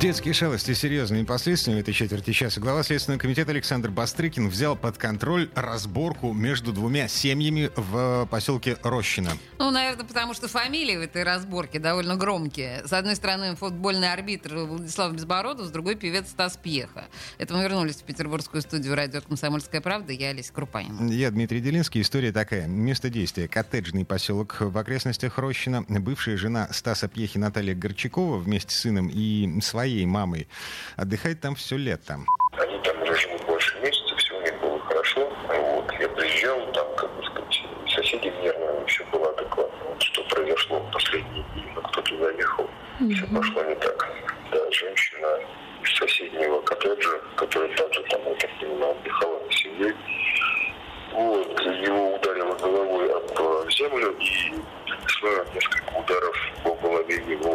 Детские шалости серьезными последствиями этой четверти часа. Глава Следственного комитета Александр Бастрыкин взял под контроль разборку между двумя семьями в поселке Рощино. Ну, наверное, потому что фамилии в этой разборке довольно громкие. С одной стороны, футбольный арбитр Владислав Безбородов, с другой певец Стас Пьеха. Это мы вернулись в петербургскую студию радио «Комсомольская правда». Я Олеся Крупанина. Я Дмитрий Делинский. История такая. Место действия. Коттеджный поселок в окрестностях Рощино. Бывшая жена Стаса Пьехи Наталья Горчакова вместе с сыном и своей мамой отдыхает там все лето. Они там уже живут больше месяца, все у них было хорошо. Вот. Я приезжал, там, как бы сказать, соседи нервно все было адекватно. Вот что произошло в последние дни, но кто-то заехал. Все пошло не так. Да, женщина из соседнего коттеджа, которая также там, я так понимаю, отдыхала с семьей, вот, его ударило головой об землю и несколько ударов по голове его.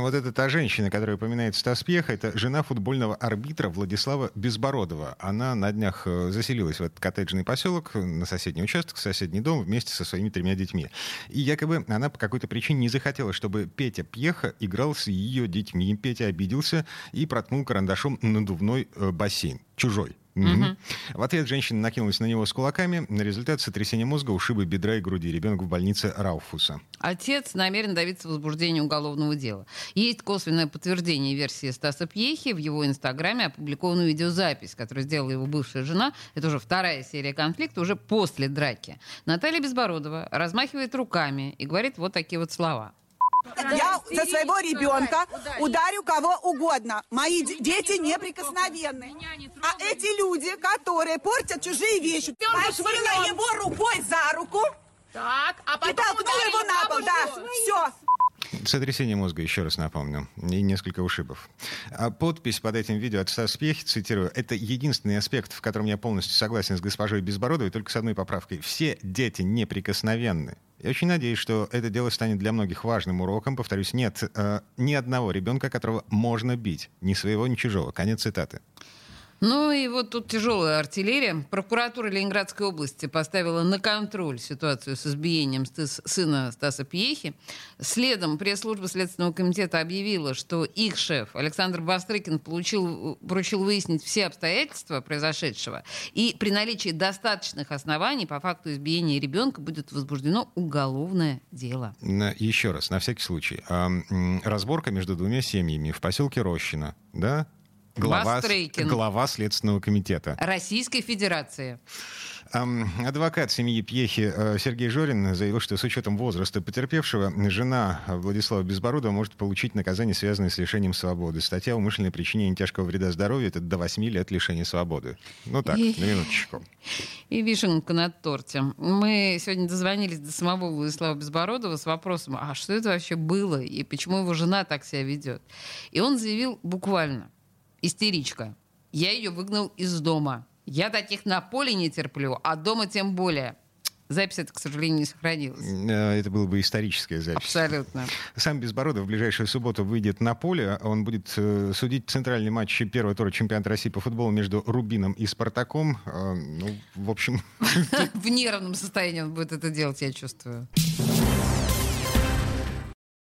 Вот это та женщина, которая упоминает Стас Пьеха, это жена футбольного арбитра Владислава Безбородова. Она на днях э, заселилась в этот коттеджный поселок, на соседний участок, в соседний дом вместе со своими тремя детьми. И якобы она по какой-то причине не захотела, чтобы Петя Пьеха играл с ее детьми. Петя обиделся и проткнул карандашом надувной э, бассейн. Чужой. Мгм. В ответ женщина накинулась на него с кулаками. На результат сотрясения мозга, ушибы бедра и груди. Ребенок в больнице Рауфуса. Отец намерен добиться возбуждения уголовного дела. Есть косвенное подтверждение версии Стаса Пьехи. В его инстаграме опубликована видеозапись, которую сделала его бывшая жена. Это уже вторая серия конфликта, уже после драки. Наталья Безбородова размахивает руками и говорит вот такие вот слова. Я за своего ребенка ударю кого угодно. Мои дети неприкосновенны. А эти люди, которые портят чужие вещи, схватила его рукой за руку Так, а и потом толкнула его на пол. Да, все. Сотрясение мозга, еще раз напомню, и несколько ушибов. А подпись под этим видео от Стаса Пьехи, цитирую, «Это единственный аспект, в котором я полностью согласен с госпожой Безбородовой, только с одной поправкой. Все дети неприкосновенны». Я очень надеюсь, что это дело станет для многих важным уроком. Повторюсь, нет э, ни одного ребенка, которого можно бить. Ни своего, ни чужого. Конец цитаты. Ну и вот тут тяжелая артиллерия. Прокуратура Ленинградской области поставила на контроль ситуацию с избиением сына Стаса Пьехи. Следом пресс-служба Следственного комитета объявила, что их шеф Александр Бастрыкин получил, поручил выяснить все обстоятельства произошедшего. И при наличии достаточных оснований по факту избиения ребенка будет возбуждено уголовное дело. Еще раз, на всякий случай. А, разборка между двумя семьями в поселке Рощино, да? Глава, глава Следственного комитета. Российской Федерации. Адвокат семьи Пьехи э, Сергей Жорин заявил, что с учетом возраста потерпевшего жена Владислава Безбородова может получить наказание, связанное с лишением свободы. Статья «Умышленное причинение тяжкого вреда здоровью» — это до 8 лет лишения свободы. Ну так, И- на минуточку. И вишенка на торте. Мы сегодня дозвонились до самого Владислава Безбородова с вопросом, а что это вообще было и почему его жена так себя ведет? И он заявил буквально, истеричка, я ее выгнал из дома. Я таких на поле не терплю, а дома тем более. Запись эта, к сожалению, не сохранилась. Э, Это была бы историческая запись. Абсолютно. Сам Безбородов в ближайшую субботу выйдет на поле. Он будет э, судить центральный матч первого тура чемпионата России по футболу между Рубином и Спартаком. Э, ну, в общем, В нервном состоянии он будет это делать, я чувствую.